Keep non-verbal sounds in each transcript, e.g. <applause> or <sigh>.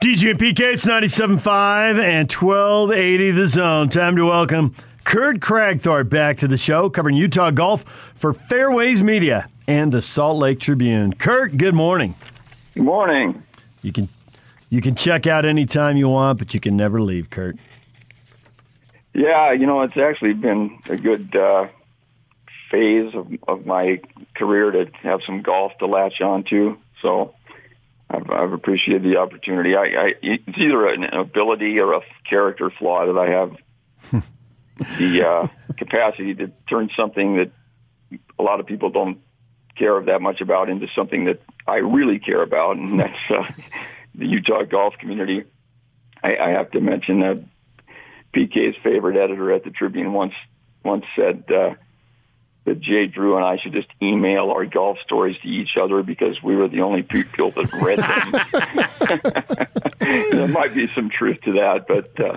DJ and PK, it's 97.5 and 1280 The Zone. Time to welcome Kurt Kragthorpe back to the show, covering Utah golf for Fairways Media and the Salt Lake Tribune. Kurt, good morning. Good morning. You can you can check out anytime you want, but you can never leave, Kurt. Yeah, you know, it's actually been a good uh, phase of, of my career to have some golf to latch on to. So I've, I've appreciated the opportunity. I, I, it's either an ability or a character flaw that I have <laughs> the uh, capacity to turn something that a lot of people don't care that much about into something that I really care about, and <laughs> that's uh, the Utah golf community. I, I have to mention that PK's favorite editor at the Tribune once once said uh, that Jay Drew and I should just email our golf stories to each other because we were the only people that read them. <laughs> <laughs> there might be some truth to that, but, uh,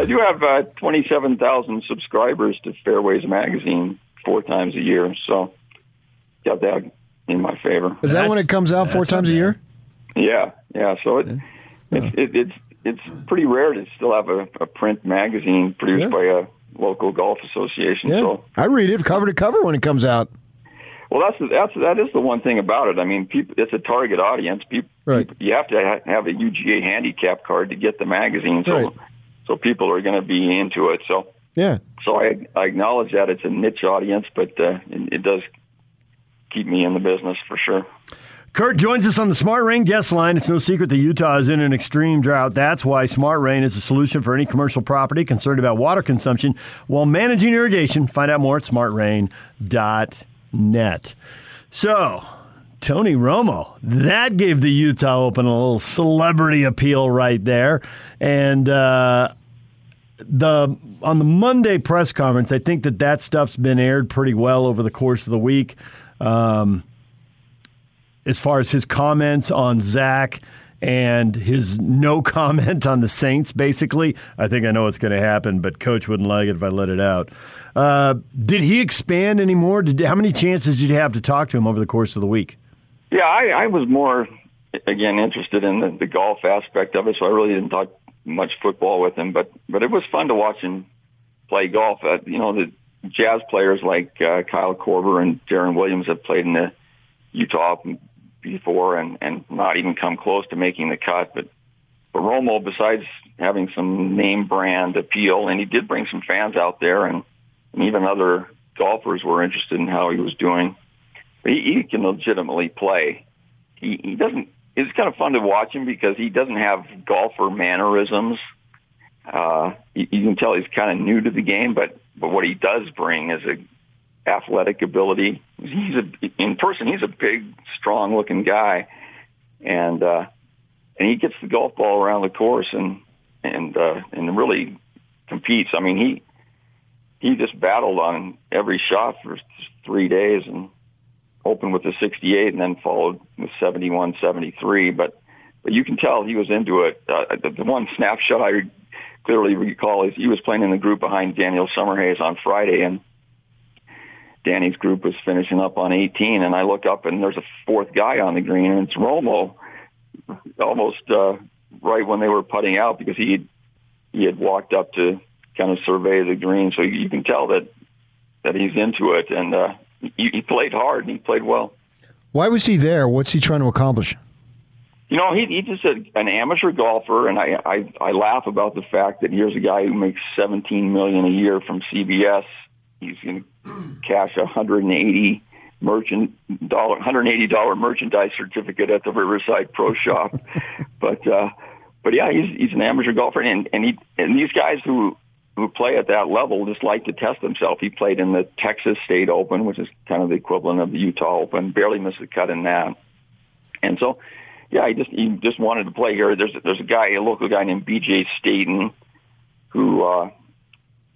I do have uh, 27,000 subscribers to Fairways Magazine four times a year, so got that in my favor. Is that when it comes out four times a year? Yeah, yeah. So it, it's it, it's it's pretty rare to still have a, a print magazine produced Yeah. by a local golf association. Yeah, So I read it cover to cover when it comes out. Well, that's that's that is the one thing about it. I mean, people, it's a target audience. People, Right. you have to ha- have a UGA handicap card to get the magazine, so Right. so people are going to be into it. So Yeah, so I, I acknowledge that it's a niche audience, but uh, it, it does keep me in the business for sure. Kurt joins us on the Smart Rain guest line. It's no secret that Utah is in an extreme drought. That's why Smart Rain is a solution for any commercial property concerned about water consumption while managing irrigation. Find out more at smartrain.net. So, Tony Romo, that gave the Utah Open a little celebrity appeal right there. And uh, the on the Monday press conference, I think that that stuff's been aired pretty well over the course of the week. Um, as far as his comments on Zach and his no <laughs> comment on the Saints, basically, I think I know what's going to happen, but Coach wouldn't like it if I let it out. Uh, did he expand anymore? Did how many chances did you have to talk to him over the course of the week? Yeah, I, I was more again interested in the, the golf aspect of it, so I really didn't talk much football with him. But but it was fun to watch him play golf. Uh, you know, the jazz players like uh, Kyle Korver and Deron Williams have played in the Utah before and and not even come close to making the cut. But but Romo, besides having some name brand appeal, and he did bring some fans out there, and, and even other golfers were interested in how he was doing. But he, he can legitimately play. He, he doesn't. It's kind of fun to watch him because he doesn't have golfer mannerisms. Uh, you, you can tell he's kind of new to the game, but but what he does bring is a athletic ability. He's a in person. He's a big, strong-looking guy, and uh, and he gets the golf ball around the course and and uh, and really competes. I mean, he he just battled on every shot for three days and opened with a 68 and then followed with 71, 73. But but you can tell he was into it. Uh, the, the one snapshot I clearly recall is he was playing in the group behind Daniel Summerhays on Friday and. Danny's group was finishing up on 18, and I look up and there's a fourth guy on the green, and it's Romo, almost uh, right when they were putting out because he he had walked up to kind of survey the green, so you can tell that that he's into it, and uh, he, he played hard and he played well. why was he there? What's he trying to accomplish? You know, he, he's just a, an amateur golfer, and I, I I laugh about the fact that here's a guy who makes 17 million a year from CBS. He's going to cash a 180 merchant dollar 180 dollar merchandise certificate at the Riverside Pro Shop, <laughs> but uh, but yeah, he's he's an amateur golfer, and and he and these guys who who play at that level just like to test themselves. He played in the Texas State Open, which is kind of the equivalent of the Utah Open, barely missed a cut in that, and so yeah, he just he just wanted to play here. There's there's a guy, a local guy named B.J. Staten, who uh,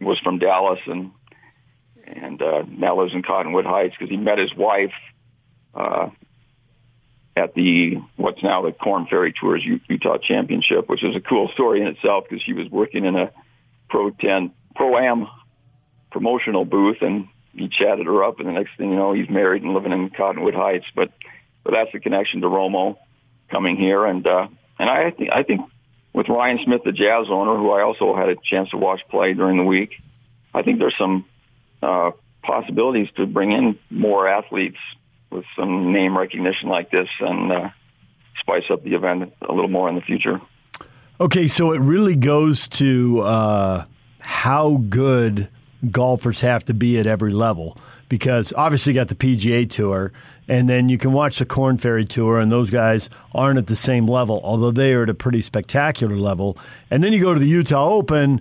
was from Dallas and and uh, now lives in Cottonwood Heights because he met his wife uh, at the what's now the Korn Ferry Tours Utah Championship, which is a cool story in itself because she was working in a Pro Ten Pro Am promotional booth and he chatted her up, and the next thing you know, he's married and living in Cottonwood Heights. But but that's the connection to Romo coming here, and uh, and I think I think with Ryan Smith, the Jazz owner, who I also had a chance to watch play during the week, I think there's some uh, possibilities to bring in more athletes with some name recognition like this and uh, spice up the event a little more in the future. Okay, so it really goes to uh, how good golfers have to be at every level because obviously you got the PGA Tour, and then you can watch the Korn Ferry Tour, and those guys aren't at the same level, although they are at a pretty spectacular level. And then you go to the Utah Open,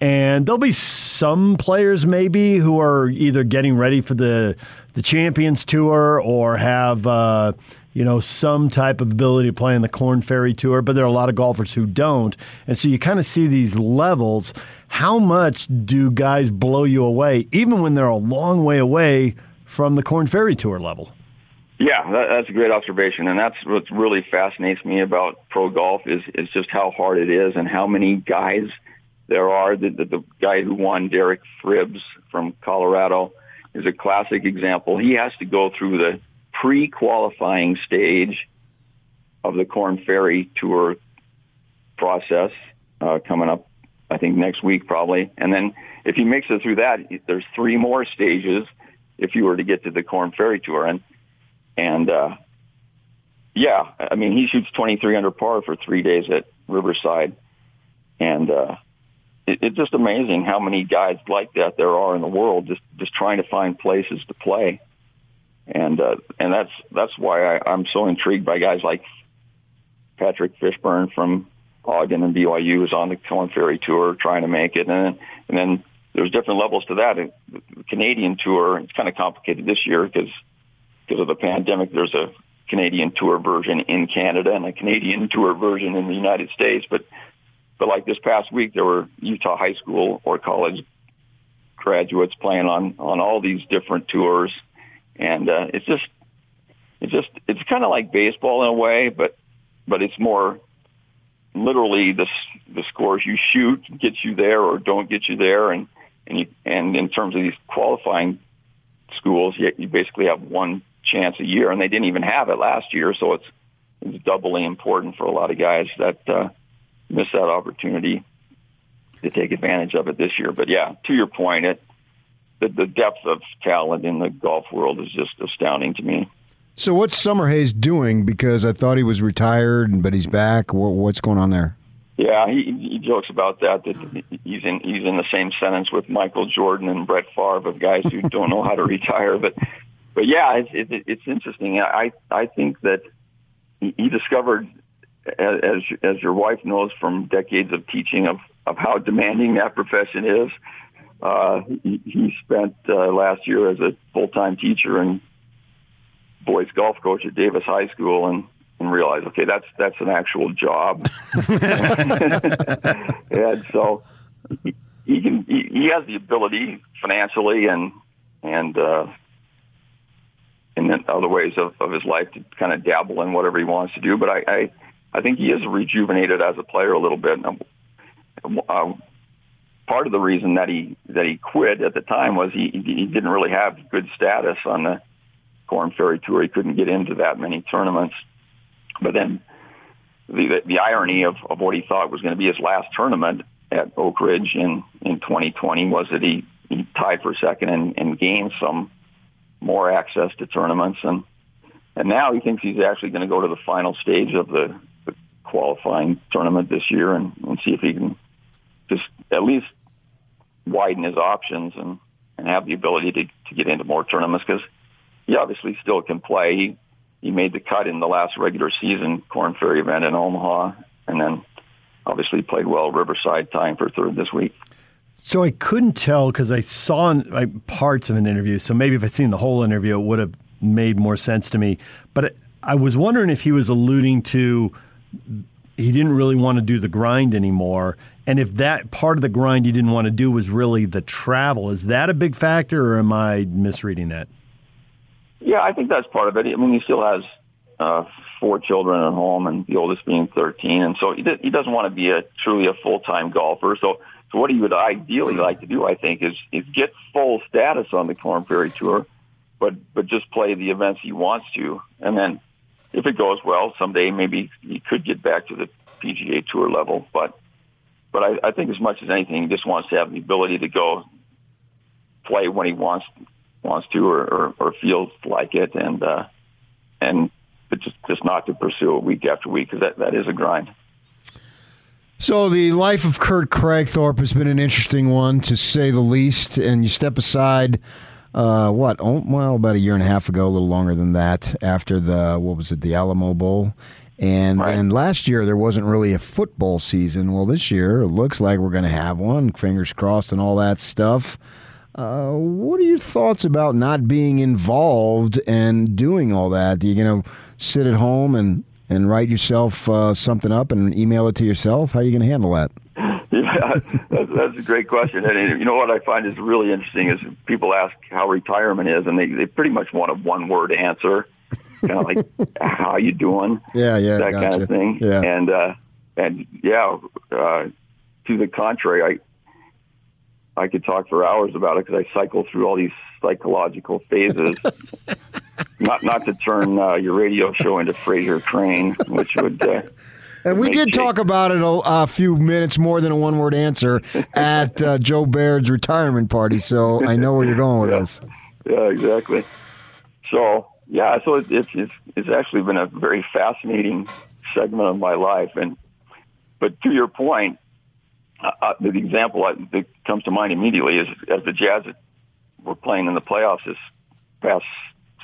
and there'll be some players maybe who are either getting ready for the the Champions Tour or have. Uh, you know, some type of ability to play in the Korn Ferry Tour, but there are a lot of golfers who don't. And so you kind of see these levels. How much do guys blow you away, even when they're a long way away from the Korn Ferry Tour level? Yeah, that, that's a great observation, and that's what really fascinates me about pro golf is is just how hard it is and how many guys there are. The, the, the guy who won, Derek Fribbs from Colorado, is a classic example. He has to go through the pre-qualifying stage of the Korn Ferry Tour process uh, coming up, I think next week probably. And then if he makes it through that, there's three more stages if you were to get to the Korn Ferry Tour. And and uh, yeah, I mean he shoots 23 under par for three days at Riverside, and uh, it, it's just amazing how many guys like that there are in the world, just just trying to find places to play and uh, and that's that's why I, I'm so intrigued by guys like Patrick Fishburn from Ogden and BYU who's on the Korn Ferry Tour trying to make it, and and then there's different levels to that. The Canadian Tour it's kind of complicated this year because because of the pandemic. There's a Canadian Tour version in Canada and a Canadian Tour version in the United States, but but like this past week, there were Utah high school or college graduates playing on on all these different tours. And uh, it's just it's just it's kind of like baseball in a way, but but it's more literally the the scores you shoot gets you there or don't get you there, and and you, and in terms of these qualifying schools, you, you basically have one chance a year, and they didn't even have it last year, so it's it's doubly important for a lot of guys that uh, miss that opportunity to take advantage of it this year. But yeah, to your point, it the, the depth of talent in the golf world is just astounding to me. So what's Summerhays doing? Because I thought he was retired, but he's back. What's going on there? Yeah, he, he jokes about that. That he's in he's in the same sentence with Michael Jordan and Brett Favre of guys who <laughs> don't know how to retire. But but yeah, it's it, it's interesting. I I think that he discovered, as as your wife knows from decades of teaching of of how demanding that profession is uh, he, he spent uh, last year as a full-time teacher and boys golf coach at Davis High School and, and realized, okay, that's, that's an actual job. <laughs> <laughs> and so he, he can, he, he has the ability financially and, and, uh, in other ways of, of his life to kind of dabble in whatever he wants to do. But I, I, I think he is rejuvenated as a player a little bit. Uh, part of the reason that he that he quit at the time was he he didn't really have good status on the Korn Ferry Tour. He couldn't get into that many tournaments. But then the the, irony of, of what he thought was going to be his last tournament at Oak Ridge in in 2020 was that he he tied for second and, and gained some more access to tournaments and and now he thinks he's actually going to go to the final stage of the qualifying tournament this year and, and see if he can just at least widen his options and, and have the ability to, to get into more tournaments because he obviously still can play. He, he made the cut in the last regular season Korn Ferry event in Omaha, and then obviously played well Riverside, tying for third this week. So I couldn't tell because I saw like, parts of an interview. So maybe if I'd seen the whole interview, it would have made more sense to me. But I was wondering if he was alluding to he didn't really want to do the grind anymore and if that part of the grind you didn't want to do was really the travel, is that a big factor, or am I misreading that? Yeah, I think that's part of it. I mean, he still has uh, four children at home, and the oldest being 13, and so he, he doesn't want to be a truly a full time golfer. So, so what he would ideally like to do, I think, is is get full status on the Korn Ferry Tour, but but just play the events he wants to, and then if it goes well, someday maybe he could get back to the PGA Tour level. But but I, I think as much as anything, he just wants to have the ability to go play when he wants wants to or, or, or feels like it, and uh, and but just just not to pursue it week after week because that, that is a grind. So the life of Kurt Kragthorpe has been an interesting one to say the least. And you step aside, uh, what? Oh, well, about a year and a half ago, a little longer than that, after the what was it, the Alamo Bowl. And Right. and last year there wasn't really a football season. Well, this year it looks like we're going to have one. Fingers crossed and all that stuff. Uh, what are your thoughts about not being involved and doing all that? Are you going to sit at home and, and write yourself uh, something up and email it to yourself? How are you going to handle that? That's, that's a great question. And you know what I find is really interesting is people ask how retirement is, and they, they pretty much want a one word answer, kind of like <laughs> "How you doing?" Yeah, yeah, that gotcha. kind of thing. Yeah. And uh, and yeah, uh, to the contrary, I I could talk for hours about it because I cycle through all these psychological phases. <laughs> not not to turn uh, your radio show into Frasier Crane, which would. Uh, And we did talk about it a, a few minutes more than a one word answer <laughs> at uh, Joe Baird's retirement party, so I know where you're going with Yeah. this. Yeah, exactly. So yeah, so it, it's it's it's actually been a very fascinating segment of my life, and but to your point, uh, uh, the example that comes to mind immediately is as the Jazz were playing in the playoffs this past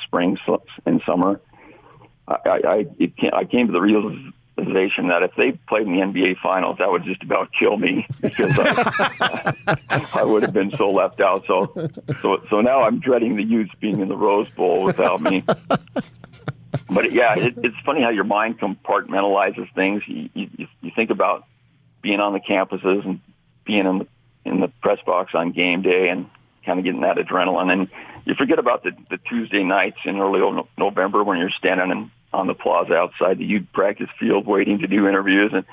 spring and summer. I I, I, it came, I came to the that if they played in the NBA Finals, that would just about kill me because I, <laughs> I would have been so left out. So, so, so now I'm dreading the Utes being in the Rose Bowl without me. But yeah, it, it's funny how your mind compartmentalizes things. You, you, you think about being on the campuses and being in the, in the press box on game day and kind of getting that adrenaline. And you forget about the, the Tuesday nights in early November when you're standing in, on the plaza outside the youth practice field waiting to do interviews and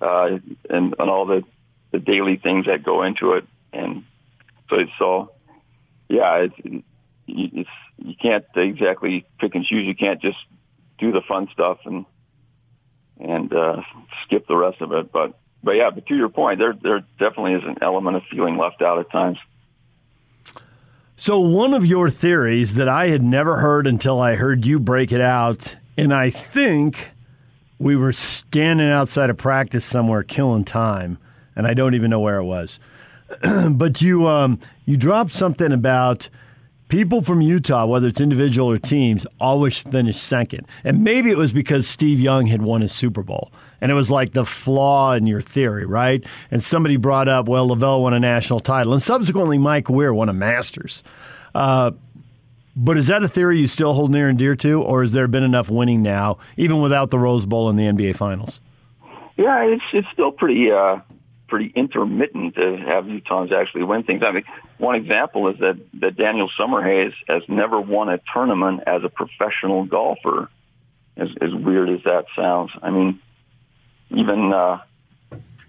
uh, and, and all the, the daily things that go into it. And so it's so, yeah, it's, it's, you can't exactly pick and choose. You can't just do the fun stuff and and uh, skip the rest of it. But but yeah, but to your point, there there definitely is an element of feeling left out at times. So, one of your theories that I had never heard until I heard you break it out, and I think we were standing outside of practice somewhere killing time, and I don't even know where it was. <clears throat> but you um, you dropped something about people from Utah, whether it's individual or teams, always finish second. And maybe it was because Steve Young had won his Super Bowl. And it was like the flaw in your theory, right? And somebody brought up, well, LaVell won a national title. And subsequently, Mike Weir won a Masters. Uh, but is that a theory you still hold near and dear to? Or has there been enough winning now, even without the Rose Bowl and the NBA Finals? Yeah, it's it's still pretty uh, pretty intermittent to have Utahns actually win things. I mean, one example is that that Daniel Summerhays has never won a tournament as a professional golfer. As as weird as that sounds, I mean, even uh,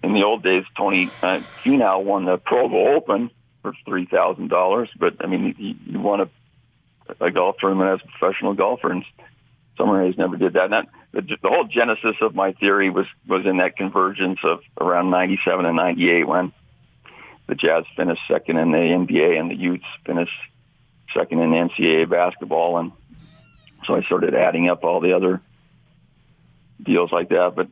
in the old days, Tony uh, won the Provo Open for three thousand dollars. But I mean, he, he won a, a golf tournament as a professional golfer, and Summerhays never did that. And that the, the whole genesis of my theory was was in that convergence of around '97 and '98 when the Jazz finished second in the NBA and the Utes finished second in NCAA basketball, and so I started adding up all the other deals like that. But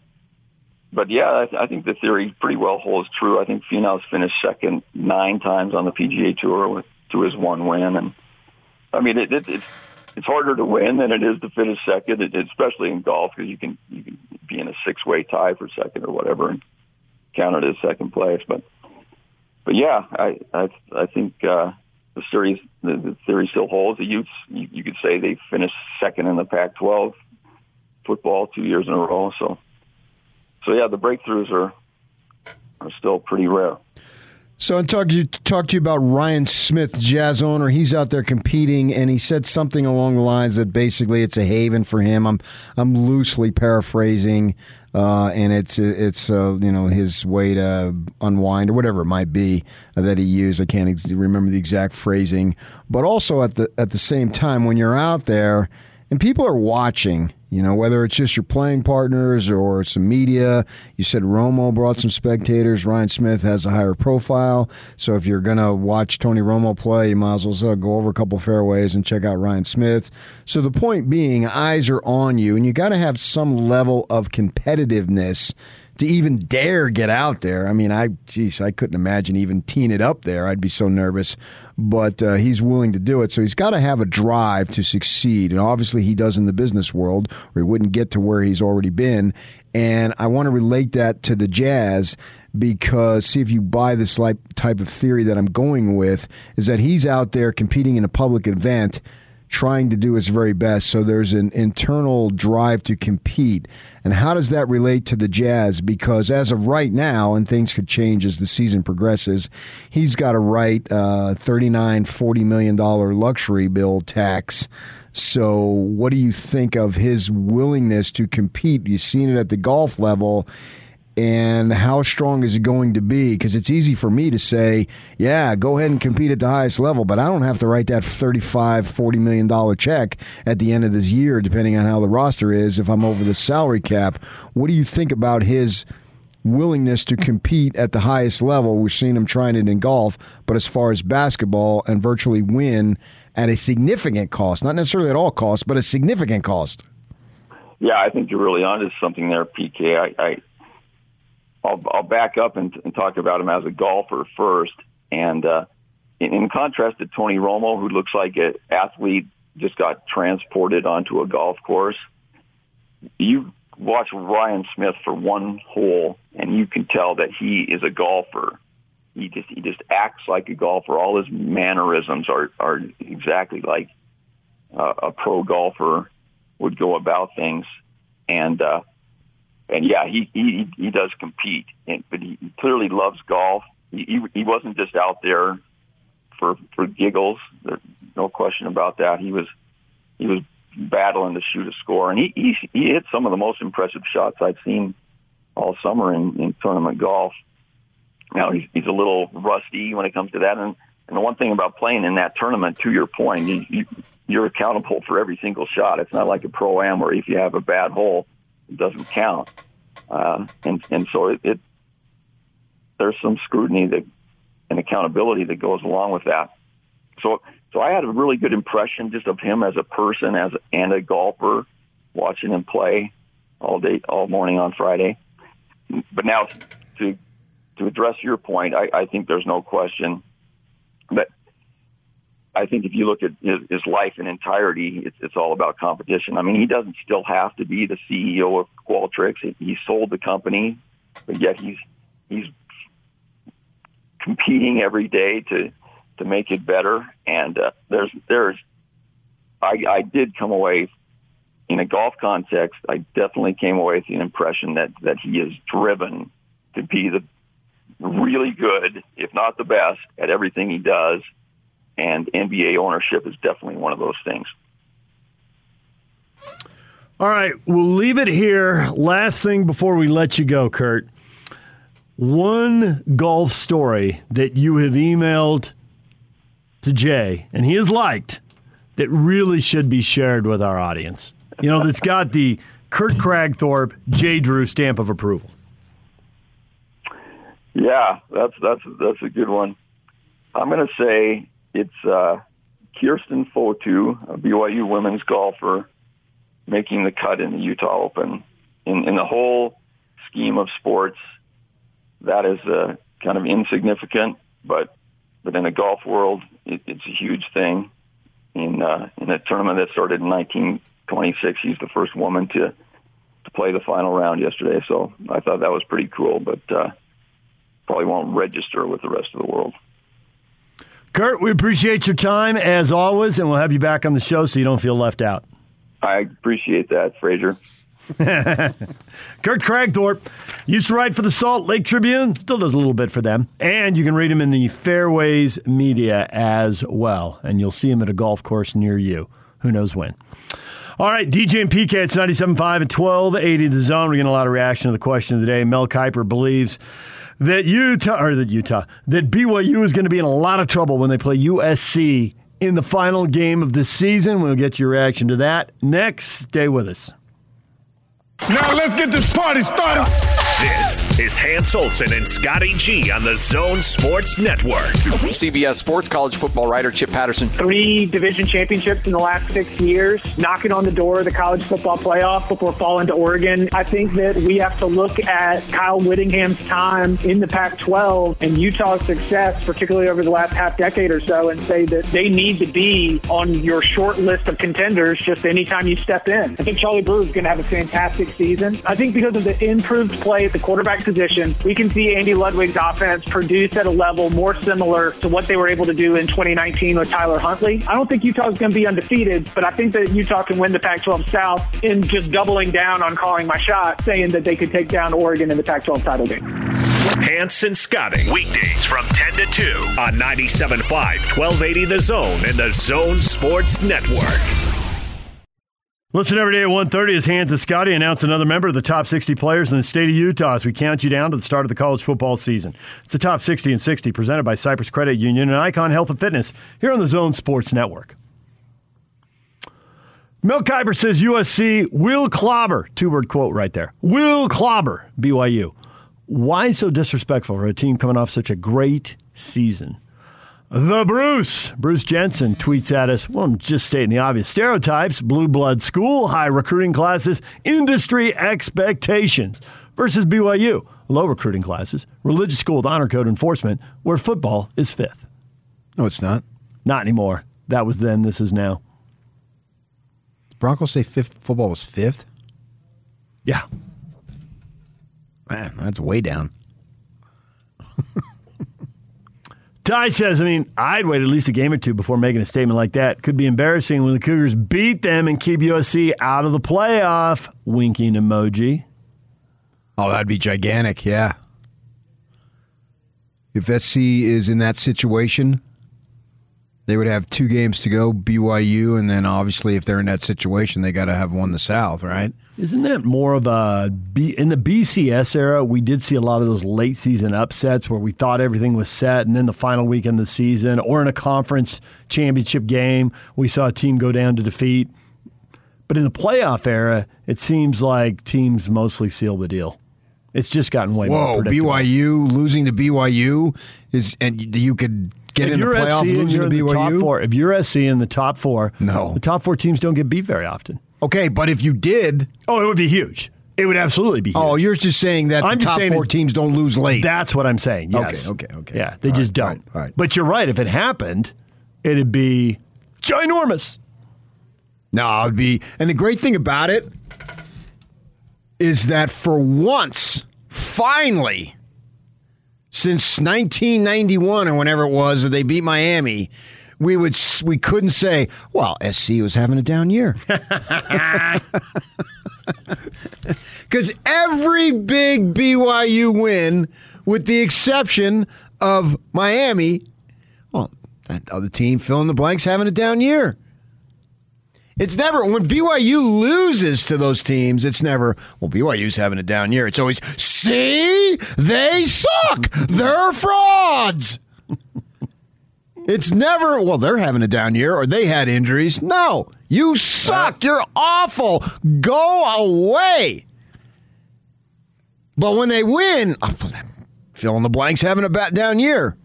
but yeah, I, I think the theory pretty well holds true. I think Finau's finished second nine times on the PGA Tour with to his one win, and I mean it, it, it's it's harder to win than it is to finish second, especially in golf because you can you can be in a six way tie for second or whatever and count it as second place. But but yeah, I I, I think uh, the series the, the theory still holds. The Utes you, you could say they finished second in the Pac-12 football two years in a row. So so yeah, the breakthroughs are are still pretty rare. So I talked to talked to you about Ryan Smith, Jazz owner. He's out there competing, and he said something along the lines that basically it's a haven for him. I'm I'm loosely paraphrasing, uh, and it's it's uh, you know his way to unwind or whatever it might be that he used. I can't ex- remember the exact phrasing, but also at the at the same time when you're out there and people are watching You know, whether it's just your playing partners or some media. You said Romo brought some spectators. Ryan Smith has a higher profile. So if you're going to watch Tony Romo play, you might as well uh, go over a couple fairways and check out Ryan Smith. So the point being, eyes are on you, and you got to have some level of competitiveness to even dare get out there. I mean, I geez, I couldn't imagine even teeing it up there. I'd be so nervous. But uh, he's willing to do it, so he's got to have a drive to succeed, and obviously he does in the business world, or he wouldn't get to where he's already been. And I want to relate that to the Jazz because see if you buy this type of theory that I'm going with is that he's out there competing in a public event trying to do his very best. So there's an internal drive to compete. And how does that relate to the Jazz? Because as of right now, and things could change as the season progresses, he's got to write uh, 39, 40 million dollar luxury bill tax. So, what do you think of his willingness to compete? You've seen it at the golf level and how strong is it going to be? Because it's easy for me to say, yeah, go ahead and compete at the highest level, but I don't have to write that $35, 40 million dollar check at the end of this year, depending on how the roster is, if I'm over the salary cap. What do you think about his willingness to compete at the highest level? We've seen him trying it in golf, but as far as basketball and virtually win at a significant cost, not necessarily at all costs, but a significant cost. Yeah, I think you're really onto something there, PK. I, I I'll, I'll back up and, and talk about him as a golfer first. And uh, in, in contrast to Tony Romo, who looks like an athlete just got transported onto a golf course, you watch Ryan Smith for one hole, and you can tell that he is a golfer. He just he just acts like a golfer. All his mannerisms are are exactly like uh, a pro golfer would go about things, and uh, and yeah, he he he does compete, and, but he clearly loves golf. He, he wasn't just out there for for giggles. There's no question about that. He was he was battling to shoot a score, and he he, he hit some of the most impressive shots I've seen all summer in, in tournament golf. Now he's he's a little rusty when it comes to that, and and the one thing about playing in that tournament, to your point, you, you you're accountable for every single shot. It's not like a pro am where if you have a bad hole doesn't count. Uh, and and so it, it there's some scrutiny that and accountability that goes along with that. So so I had a really good impression just of him as a person, as and a golfer, watching him play all day, all morning on Friday. But now to to address your point, I, I think there's no question that I think if you look at his, his life in entirety, it's, it's all about competition. I mean, he doesn't still have to be the CEO of Qualtrics. He, he sold the company, but yet he's he's competing every day to to make it better. And uh, there's there's I, I did come away in a golf context. I definitely came away with the impression that that he is driven to be the really good, if not the best, at everything he does and NBA ownership is definitely one of those things. All right, we'll leave it here. Last thing before we let you go, Kurt. One golf story that you have emailed to Jay, and he has liked, that really should be shared with our audience. You know, that's got the Kurt Kragthorpe, Jay Drew stamp of approval. Yeah, that's that's that's a good one. I'm going to say it's uh, Kerstin Fotu, a BYU women's golfer, making the cut in the Utah Open. In, in the whole scheme of sports, that is uh, kind of insignificant, but but in the golf world, it, it's a huge thing. In uh, in a tournament that started in 1926, she's the first woman to to play the final round yesterday. So I thought that was pretty cool, but uh, probably won't register with the rest of the world. Kurt, we appreciate your time as always, and we'll have you back on the show so you don't feel left out. I appreciate that, Frasier. <laughs> Kurt Kragthorpe used to write for the Salt Lake Tribune, still does a little bit for them. And you can read him in the Fairways media as well. And you'll see him at a golf course near you. Who knows when? All right, DJ and PK, it's 97.5 and 1280 the zone. We're getting a lot of reaction to the question of the day. Mel Kiper believes that Utah or that Utah that BYU is going to be in a lot of trouble when they play USC in the final game of the season. We'll get your reaction to that next. Stay with us. Now let's get this party started. This is Hans Olsen and Scotty G on the Zone Sports Network. CBS Sports College football writer Chip Patterson. Three division championships in the last six years, knocking on the door of the college football playoff before falling to Oregon. I think that we have to look at Kyle Whittingham's time in the Pac 12 and Utah's success, particularly over the last half decade or so, and say that they need to be on your short list of contenders just anytime you step in. I think Charlie Brewer is going to have a fantastic season. I think because of the improved play at the quarterback position, we can see Andy Ludwig's offense produce at a level more similar to what they were able to do in 2019 with Tyler Huntley. I don't think Utah is going to be undefeated, but I think that Utah can win the Pac-12 South in just doubling down on calling my shot, saying that they could take down Oregon in the Pac-12 title game. Hans and Scotty, weekdays from 10 to 2 on 97.5, 1280 The Zone and the Zone Sports Network. Listen every day at 1.30 as Hans and Scotty announce another member of the top 60 players in the state of Utah as we count you down to the start of the college football season. It's the top 60 and 60 presented by Cyprus Credit Union and Icon Health and Fitness here on the Zone Sports Network. Mel Kiper says USC will clobber, two word quote right there, will clobber BYU. Why so disrespectful for a team coming off such a great season? The Bruce. Bruce Jensen tweets at us, well, I'm just stating the obvious stereotypes, blue blood school, high recruiting classes, industry expectations versus BYU, low recruiting classes, religious school with honor code enforcement, where football is fifth. No, it's not. Not anymore. That was then, this is now. Broncos say fifth, football was fifth? Yeah. Man, that's way down. <laughs> Ty says, I mean, I'd wait at least a game or two before making a statement like that. Could be embarrassing when the Cougars beat them and keep USC out of the playoff. Winking emoji. Oh, that'd be gigantic, yeah. If SC is in that situation, they would have two games to go, BYU, and then obviously if they're in that situation, they got to have one the South, right? Isn't that more of a B, in the BCS era? We did see a lot of those late season upsets where we thought everything was set, and then the final week in the season, or in a conference championship game, we saw a team go down to defeat. But in the playoff era, it seems like teams mostly seal the deal. It's just gotten way more Whoa, predictable. BYU losing to BYU is, and you could get if in the playoff SC losing you're to in the top four, if you're SC in the top four, No. the top four teams don't get beat very often. Okay, but if you did, Oh, it would be huge. It would absolutely be oh, huge. oh, you're just saying that I'm the top four teams don't lose late. That's what I'm saying. Yes. Okay, okay, okay. Yeah, they All just right, don't. all right, all right. But you're right. If it happened, it'd be ginormous. No, it'd be. And the great thing about it is that for once, finally, since 1991 or whenever it was that they beat Miami, we would we couldn't say, "Well, SC was having a down year," <laughs> because every big BYU win, with the exception of Miami, well, that other team fill in the blanks having a down year. It's never when BYU loses to those teams. It's never well. BYU's having a down year. It's always see they suck. They're frauds. It's never well. They're having a down year or they had injuries. No, you suck. You're awful. Go away. But when they win, oh, fill in the blanks having a bat down year.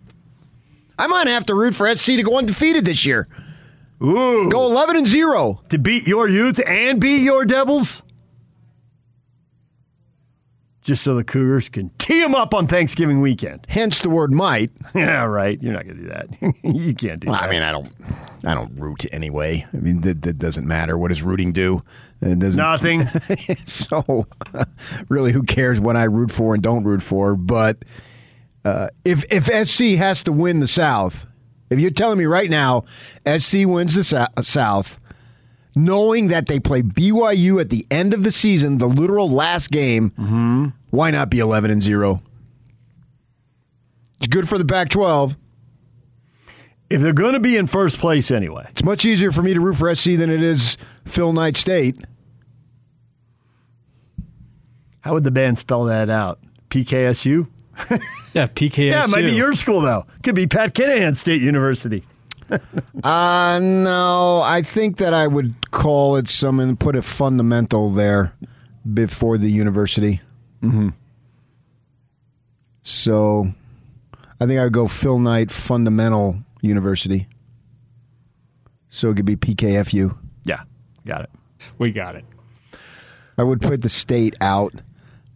I might have to root for SC to go undefeated this year. Ooh. Go 11 and 0. To beat your Utes and beat your Devils? Just so the Cougars can tee them up on Thanksgiving weekend. Hence the word might. <laughs> Yeah, right. You're not going to do that. <laughs> you can't do Well, that. I mean, I don't I don't root anyway. I mean, that, that doesn't matter. What does rooting do? It doesn't Nothing. <laughs> so really who cares what I root for and don't root for, but uh, if if SC has to win the South, if you're telling me right now SC wins the Sou- South, knowing that they play BYU at the end of the season, the literal last game, mm-hmm. why not be 11 and 0? It's good for the Pac 12. if they're going to be in first place anyway, It's much easier for me to root for SC than it is Phil Knight State. how would the band spell that out? PKSU? Yeah, PKSU. <laughs> Yeah, it might be your school, though. Could be Pat Kinahan State University. <laughs> Uh, no, I think that I would call it some and put a fundamental there. before the university. Mm-hmm. So I think I would go Phil Knight Fundamental University. So it could be PKFU. Yeah, got it. We got it. I would put the state out.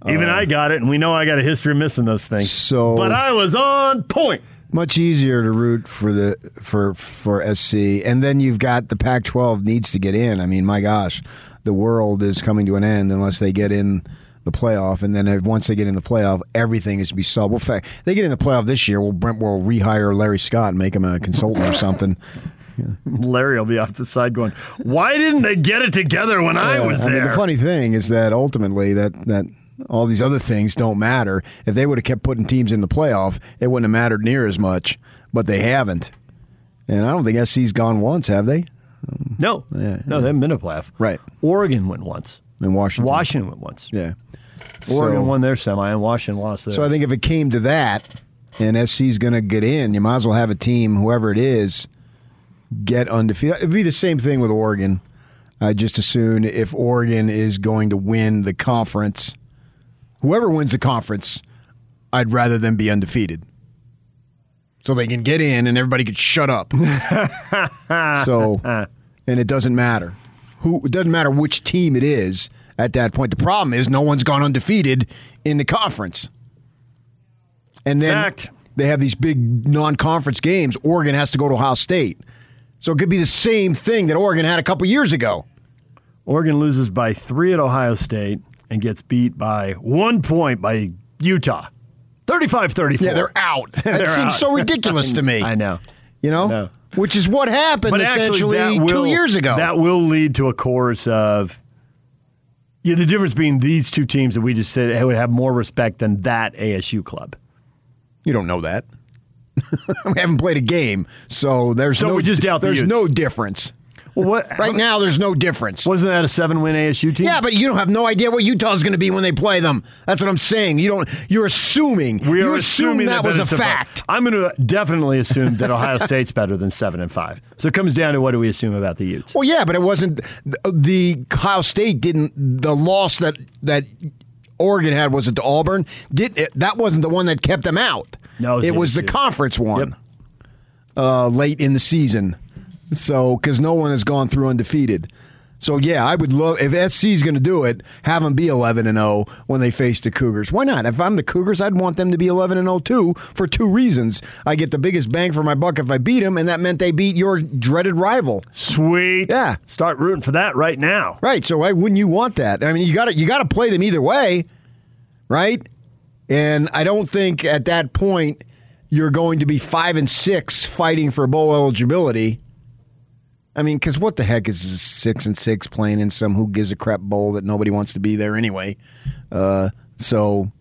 Even I got it, and we know I got a history of missing those things. So but I was on point. Much easier to root for the for for SC, and then you've got the Pac-12 needs to get in. I mean, my gosh, the world is coming to an end unless they get in the playoff, and then if, once they get in the playoff, everything is to be solved. Well, in fact, they get in the playoff this year. We'll Brent will rehire Larry Scott and make him a consultant or something. <laughs> Larry will be off the side going, "Why didn't they get it together when I Yeah, was mean, there?" the funny thing is that ultimately that that all these other things don't matter. If they would have kept putting teams in the playoff, it wouldn't have mattered near as much. But they haven't, and I don't think SC's gone once, have they? no, Yeah, no, they haven't been to playoff. Right. Oregon went once. In Washington, Washington went once. yeah. Oregon So- won their semi, and Washington lost theirs. So I think if it came to that, and SC's going to get in, you might as well have a team, whoever it is, get undefeated. It'd be the same thing with Oregon. I just assume if Oregon is going to win the conference, whoever wins the conference, I'd rather them be undefeated. So they can get in and everybody can shut up. <laughs> so, and it doesn't matter who. It doesn't matter which team it is at that point. The problem is no one's gone undefeated in the conference. And then Fact. they have these big non-conference games. Oregon has to go to Ohio State, so it could be the same thing that Oregon had a couple years ago. Oregon loses by three at Ohio State and gets beat by one point by Utah. 35 34. Yeah, they're out. <laughs> That They're seems out. so ridiculous to me. <laughs> I know. You know, know. which is what happened But essentially will, two years ago. That will lead to a course of. Yeah, the difference being these two teams that we just said would have more respect than that ASU club. You don't know that. <laughs> we haven't played a game, so there's So no we just doubt there's Utes. no difference. Well, what Right now, there's no difference. wasn't that a seven-win ASU team? Yeah, but you don't have no idea what Utah's going to be when they play them. That's what I'm saying. You don't. You're assuming. we you are assume assuming that was a fact. I'm going to definitely assume that Ohio <laughs> State's better than seven and five. So it comes down to what do we assume about the Utes? Well, yeah, but it wasn't the Ohio State didn't the loss that that Oregon had was it to Auburn? Did it, that wasn't the one that kept them out? No, it was it the was the conference one Yep. uh, late in the season. So because no one has gone through undefeated. So yeah, I would love if SC is going to do it, have them be 11 and 0 when they face the Cougars. Why not? If I'm the Cougars, I'd want them to be 11 and 0 too for two reasons. I get the biggest bang for my buck if I beat them, and that meant they beat your dreaded rival. Sweet. Yeah. Start rooting for that right now. Right. So why wouldn't you want that? I mean, you got to you got to play them either way, right? And I don't think at that point you're going to be five and six fighting for bowl eligibility. I mean, because what the heck is six and six playing in some who gives a crap bowl that nobody wants to be there anyway? Uh, so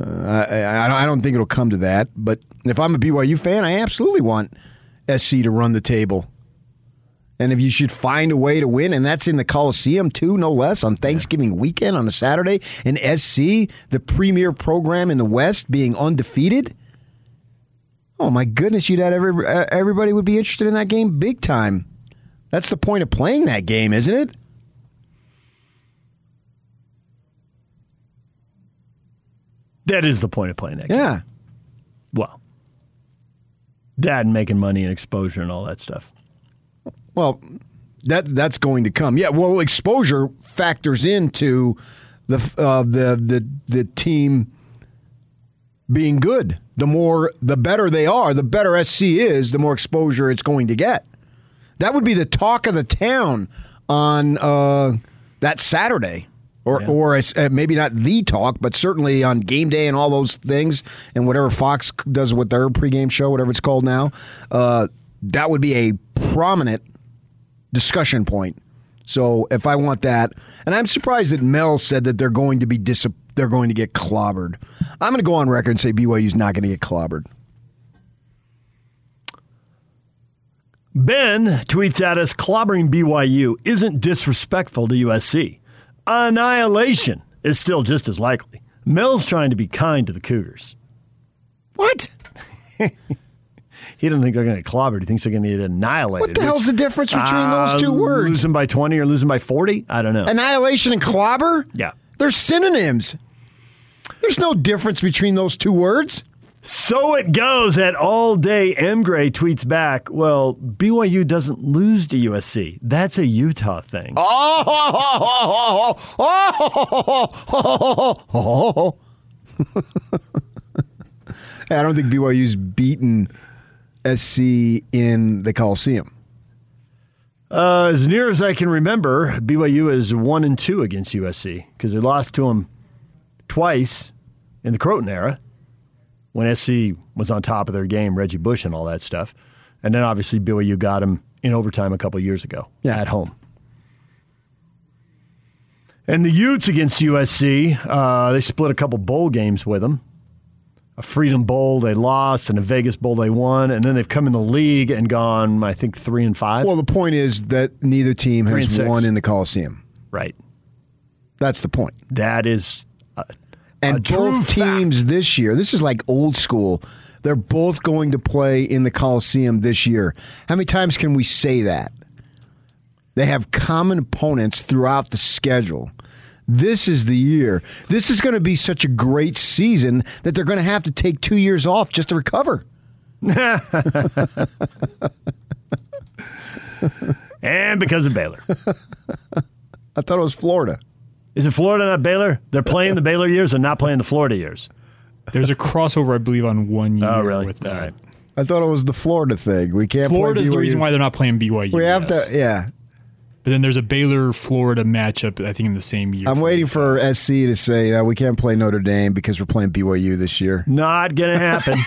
uh, I, I, don't think it'll come to that. But if I'm a BYU fan, I absolutely want SC to run the table. And if you should find a way to win, and that's in the Coliseum too, no less, on Thanksgiving weekend on a Saturday, and SC, the premier program in the West, being undefeated. Oh my goodness, you'd have every, uh, everybody would be interested in that game big time. That's the point of playing that game, isn't it? That is the point of playing that game. Yeah. Well, that and making money and exposure and all that stuff. Well, that that's going to come. Yeah. Well, exposure factors into the uh, the the the team being good. The more, the better they are. The better SC is, the more exposure it's going to get. That would be the talk of the town on uh, that Saturday. Or, or it's, uh, maybe not the talk, but certainly on game day and all those things, and whatever Fox does with their pregame show, whatever it's called now, uh, that would be a prominent discussion point. So if I want that, and I'm surprised that Mel said that they're going to be dis- they're going to get clobbered. I'm going to go on record and say BYU's not going to get clobbered. Ben tweets at us clobbering BYU isn't disrespectful to USC. Annihilation is still just as likely. Mel's trying to be kind to the Cougars. What? <laughs> He doesn't think they're going to get clobbered. He thinks they're going to get annihilated. What the hell's the difference between those two Uh, words? Losing by 20 or losing by 40? I don't know. Annihilation and clobber? yeah. They're synonyms. There's no difference between those two words. So it goes at all day. M. Gray tweets back, well, BYU doesn't lose to USC. That's a Utah thing. Oh, <laughs> I don't think BYU's beaten SC in the Coliseum. Uh, as near as I can remember, BYU is one and two against USC because they lost to them twice in the Crowton era when SC was on top of their game, Reggie Bush and all that stuff, and then obviously BYU got them in overtime a couple years ago Yeah. at home. And the Utes against USC, uh, they split a couple bowl games with them. A Freedom Bowl they lost, and a Vegas Bowl they won, and then they've come in the league and gone, I think, three and five. Well, the point is that neither team Three has won in the Coliseum. right. That's the point. That is And both teams this year, this is like old school. They're both going to play in the Coliseum this year. How many times can we say that? They have common opponents throughout the schedule. This is the year. This is going to be such a great season that they're going to have to take two years off just to recover. <laughs> and because of Baylor. <laughs> I thought it was Florida. Is it Florida, not Baylor? They're playing the Baylor years and not playing the Florida years. There's a crossover, I believe, on one oh, year Oh, really? with that. All right. I thought it was the Florida thing. We can't Florida's play the reason why they're not playing BYU. we have yes. to. Yeah, But then there's a Baylor Florida matchup, I think, in the same year. I'm waiting for SC to say no, we can't play Notre Dame because we're playing BYU this year. Not going to happen. <laughs>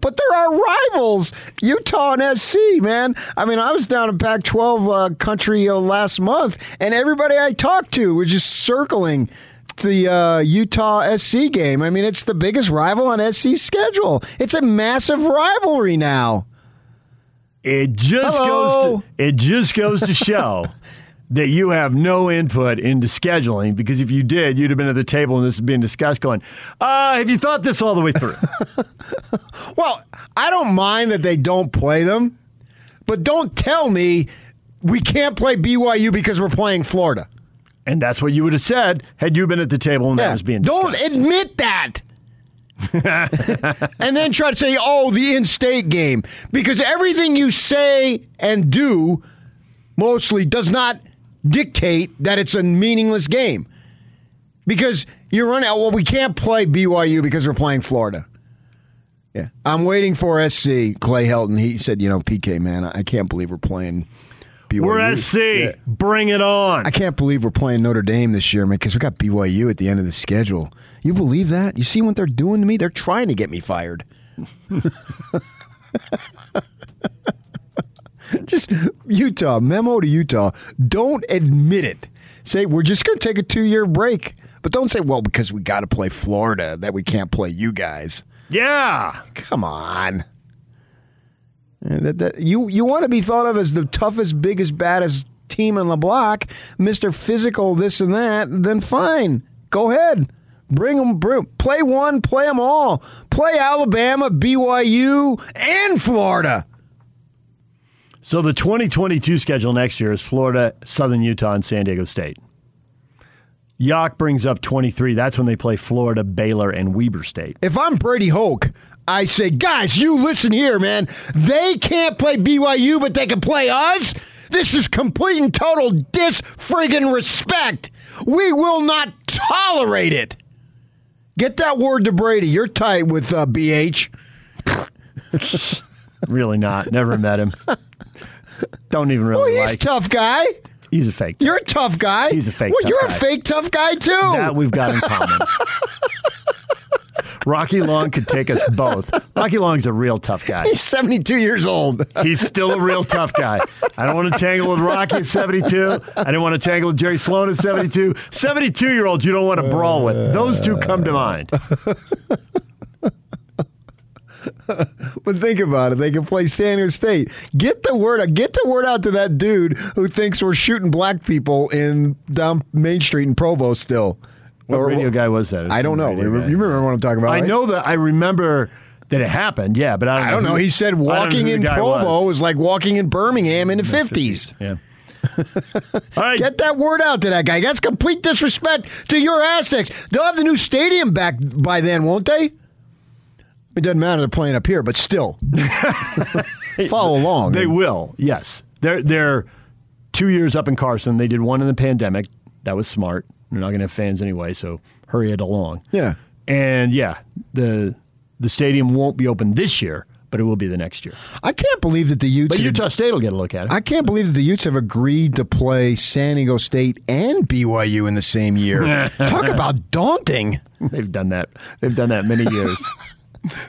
But there are rivals, Utah and SC, man. I mean, I was down in Pac 12 uh, country uh, last month, and everybody I talked to was just circling the uh, Utah SC game. I mean, it's the biggest rival on SC's schedule. It's a massive rivalry now. It just Hello? goes to it just goes to <laughs> show that you have no input into scheduling because if you did, you'd have been at the table and this is being discussed going, uh, have you thought this all the way through? <laughs> Well, I don't mind that they don't play them, but don't tell me we can't play BYU because we're playing Florida. and that's what you would have said had you been at the table and that was being discussed. Don't admit that. <laughs> and then try to say, oh, the in state game. Because everything you say and do mostly does not dictate that it's a meaningless game. Because you're running out, well, we can't play BYU because we're playing Florida. Yeah. I'm waiting for SC, Clay Helton. He said, you know, PK, man, I can't believe we're playing BYU. We're SC. Yeah. Bring it on. I can't believe we're playing Notre Dame this year, man, because we got BYU at the end of the schedule. You believe that? You see what they're doing to me? They're trying to get me fired. <laughs> <laughs> just Utah, memo to Utah. Don't admit it. Say, we're just going to take a two year break. But don't say, well, because we got to play Florida, that we can't play you guys. yeah. Come on. That, that, you you want to be thought of as the toughest, biggest, baddest team on the block, Mister Physical, this and that. Then fine, go ahead, bring them. Bring, play one, play them all. Play Alabama, BYU, and Florida. So the 2022 schedule next year is Florida, Southern Utah, and San Diego State. Yock brings up 23. That's when they play Florida, Baylor, and Weber State. If I'm Brady Hoke, I say, guys, you listen here, man. They can't play BYU, but they can play us. This is complete and total dis friggin' respect. We will not tolerate it. Get that word to Brady. You're tight with uh, BH. <laughs> Really not. Never met him. <laughs> Don't even really Well, he's like. a tough guy. He's a fake. You're a tough guy. He's a fake Well, you're guy. a fake tough guy too. That we've got in <laughs> common. Rocky Long could take us both. Rocky Long's a real tough guy. He's 72 years old. He's still a real tough guy. I don't want to tangle with Rocky at 72. I didn't want to tangle with Jerry Sloan at 72. 72 year olds you don't want to brawl with. Those two come to mind. <laughs> But think about it. They can play San Diego State. Get the word out. Get the word out to that dude who thinks we're shooting black people in down Main Street in Provo still. What Or- radio guy was that? Was I don't know. You remember what I'm talking about? I right? know that I remember that it happened, yeah, but I don't, I don't know. He said know walking in Provo was. was like walking in Birmingham in the 50s. Yeah. <laughs> All right. Get that word out to that guy. That's complete disrespect to your Aztecs. They'll have the new stadium back by then, won't they? It doesn't matter they're playing up here, but still. <laughs> Follow along. They will. Yes. They're they're two years up in Carson. They did one in the pandemic. That was smart. They're not going to have fans anyway, so hurry it along. Yeah. And yeah, the the stadium won't be open this year, but it will be the next year. I can't believe that the Utes. But Utah State will get a look at it. I can't believe that the Utes have agreed to play San Diego State and BYU in the same year. <laughs> Talk about daunting. They've done that. They've done that many years. <laughs>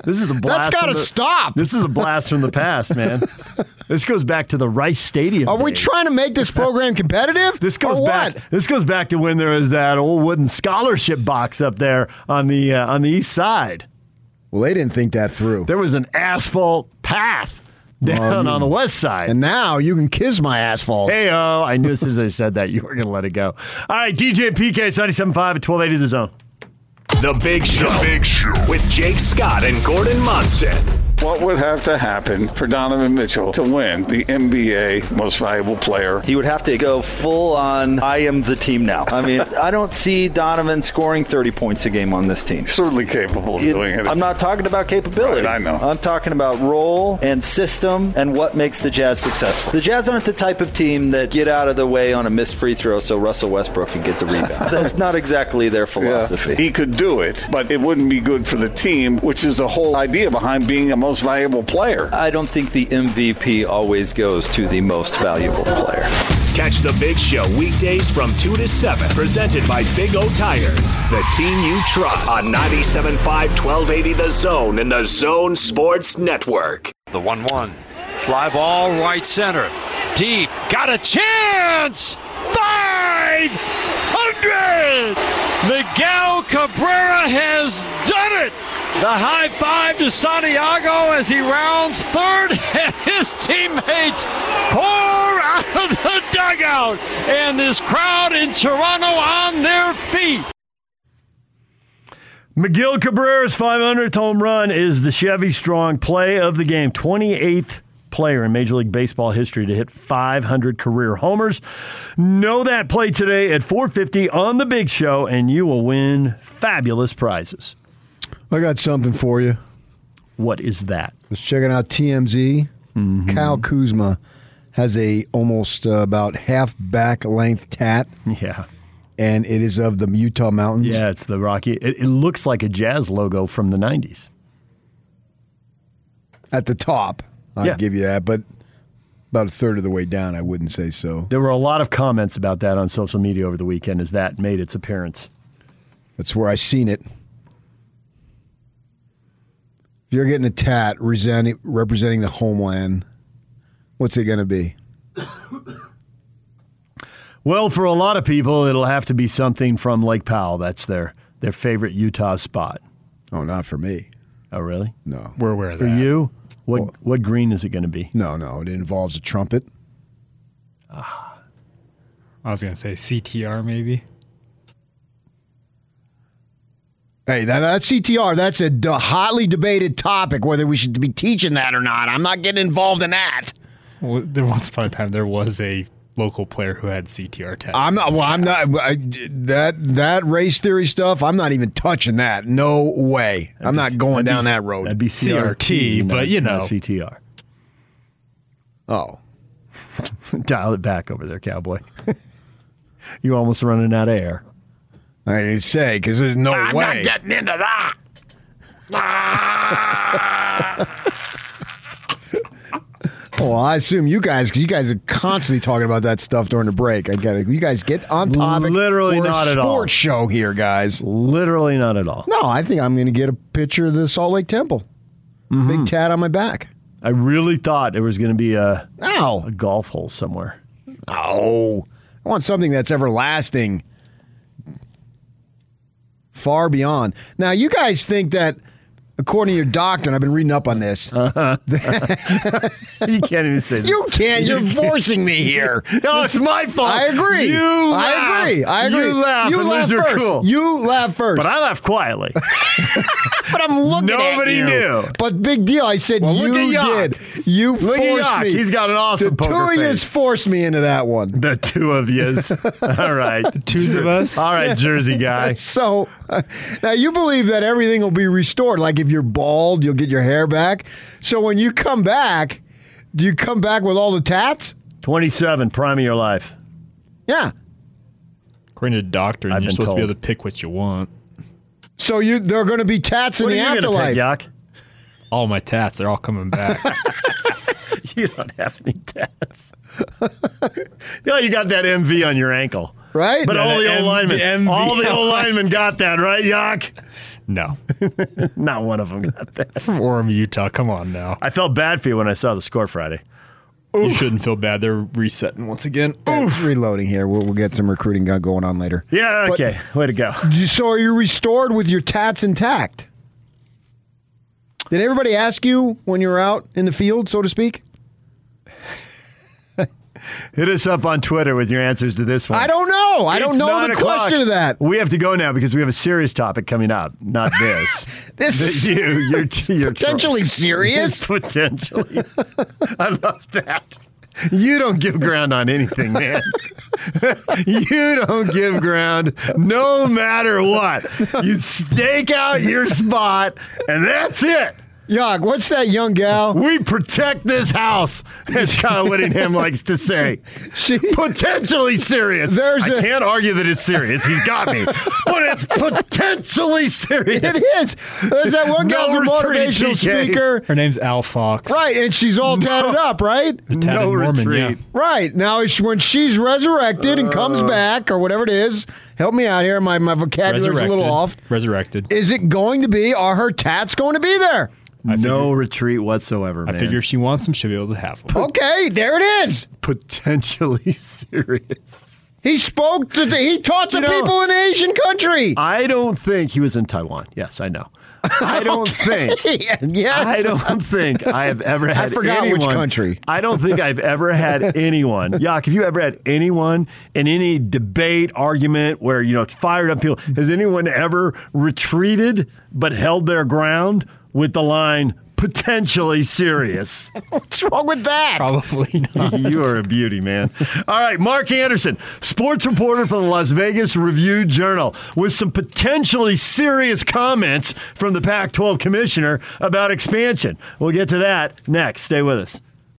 This is a blast. That's got to stop. This is a blast from the past, man. <laughs> this goes back to the Rice Stadium. Are we trying to make this program <laughs> competitive? This goes back. what? This goes back to when there was that old wooden scholarship box up there on the uh, on the east side. Well, they didn't think that through. There was an asphalt path down on the west side. And now you can kiss my asphalt. Hey, oh, I knew as soon as I said that you were going to let it go. All right, DJ PK, 97.5 at 1280 The Zone. The Big Show. Big Show with Jake Scott and Gordon Monson. What would have to happen for Donovan Mitchell to win the NBA Most Valuable Player? He would have to go full on, I am the team now. I mean, I don't see Donovan scoring 30 points a game on this team. Certainly capable of It- doing it. I'm not talking about capability. Right, I know. I'm talking about role and system and what makes the Jazz successful. The Jazz aren't the type of team that get out of the way on a missed free throw so Russell Westbrook can get the rebound. <laughs> That's not exactly their philosophy. He could do it, but it wouldn't be good for the team, which is the whole idea behind being a most valuable player. I don't think the MVP always goes to the most valuable player. Catch the Big Show weekdays from 2 to 7. Presented by Big O Tires, the team you trust. On 97.5 1280 The Zone and The Zone Sports Network. The 1 1. Fly ball right center. Deep. Got a chance! 500! Miguel Cabrera has done it! The high five to Santiago as he rounds third, and <laughs> his teammates pour out of the dugout. And this crowd in Toronto on their feet. Miguel Cabrera's 500th home run is the Chevy Strong play of the game. 28th player in Major League Baseball history to hit 500 career homers. Know that play today at 450 on The Big Show, and you will win fabulous prizes. I got something for you. What is that? Let's check it out. TMZ. Kyle Kuzma has a almost uh, about half back length tat, Yeah. and it is of the Utah Mountains. Yeah, it's the Rocky. It, it looks like a jazz logo from the 90s. At the top, I'd Yeah. give you that, but about a third of the way down, I wouldn't say so. There were a lot of comments about that on social media over the weekend as that made its appearance. That's where I seen it. If you're getting a tat representing, representing the homeland, what's it going to be? Well, for a lot of people, it'll have to be something from Lake Powell. That's their their favorite Utah spot. Oh, not for me. Oh, really? No. We're aware of For that. you, what what green is it going to be? No, no. It involves a trumpet. I was going to say CTR maybe. Hey, that, that's CTR. That's a d- hotly debated topic whether we should be teaching that or not. I'm not getting involved in that. Well, there once upon a time there was a local player who had CTR tattoos. I'm not. Well, I'm not. I, that that race theory stuff. I'm not even touching that. No way. I'm not going down that road. That'd be CRT, CRT, but you know. CTR. oh, <laughs> Dial it back over there, cowboy. <laughs> You're almost running out of air. I didn't say because there's no way. I'm not getting into that. well, <laughs> I assume you guys, because you guys are constantly talking about that stuff during the break. I get it. You guys get on topic. Literally We're not a at all. sports show here, guys. Literally not at all. No, I think I'm going to get a picture of the Salt Lake Temple. Mm-hmm. Big tat on my back. I really thought there was going to be a, Ow. a golf hole somewhere. Oh, I want something that's everlasting, far beyond. Now, you guys think that according to your doctor, and I've been reading up on this. <laughs> you can't even say <laughs> this. You can't. You're forcing me here. <laughs> No, it's my fault. I agree. You I laugh. agree. I agree. You laugh You laugh first. cool. You laugh first. But I laugh quietly. But I'm looking Nobody at you. knew. But big deal. I said Well, look you at did. You Look at forced Yak. me. He's got an awesome the two of yous face. forced me into that one. The two of yous. All right. The twos of us? All right, Jersey guy. So uh, now you believe that everything will be restored. Like if you're bald, you'll get your hair back. So when you come back, do you come back with all the tats? 27, prime of your life. Yeah. According to the doctor, I've you're been supposed to be able to pick what you want. So you there are going to be tats in What are the you gonna afterlife. pick, Yak? All my tats, they're all coming back. <laughs> You don't have any tats. <laughs> yeah, you got that MV on your ankle. Right? But Yeah, all the the old M- linemen, the all the old linemen got that, right, Yak? No. <laughs> Not one of them got that. From Orem, Utah. Come on now. I felt bad for you when I saw the score Friday. You shouldn't feel bad. They're resetting once again. Reloading here. We'll, we'll get some recruiting gun going on later. Yeah, But- okay. Way to go. So are you restored with your tats intact? Did everybody ask you when you were out in the field, so to speak? Hit us up on Twitter with your answers to this one. I don't know. I don't know the o'clock. question of that. We have to go now because we have a serious topic coming up, not this. <laughs> This The- you, you're, you're <laughs> potentially serious. <laughs> Potentially. I love that. You don't give ground on anything, man. you don't give ground no matter what. You stake out your spot, and that's it. Yog, what's that young gal? We protect this house, as Kyle Whittingham <laughs> likes to say. She, Potentially serious. There's I a- can't argue that it's serious. He's got me. But it's potentially serious. it is. There's that one No gal's a retreat, motivational TK. speaker. Her name's Al Fox. Right, and she's all tatted up, right? Tatted no Mormon, retreat. yeah. Right. Now, when she's resurrected and comes Uh. back, or whatever it is, help me out here. My, my vocabulary's a little off. Resurrected. Is it going to be, are her tats going to be there? I no figure- retreat whatsoever, I man. figure if she wants them, she'll be able to have them. Okay, there it is. potentially <laughs> serious. He spoke to the, he taught the You know- people in an Asian country. I don't think he was in Taiwan. Yes, I know. I <laughs> don't think. <laughs> yes. I don't think I have ever had I forgot which country. I don't think I've ever had anyone. Yak, have you ever had anyone in any debate, argument where, you know, it's fired up people? Has anyone ever retreated but held their ground with the line potentially serious? <laughs> What's wrong with that? Probably not. <laughs> you are a beauty, man. All right, Mark Anderson, sports reporter for the Las Vegas Review Journal, with some potentially serious comments from the Pac 12 commissioner about expansion. We'll get to that next. Stay with us.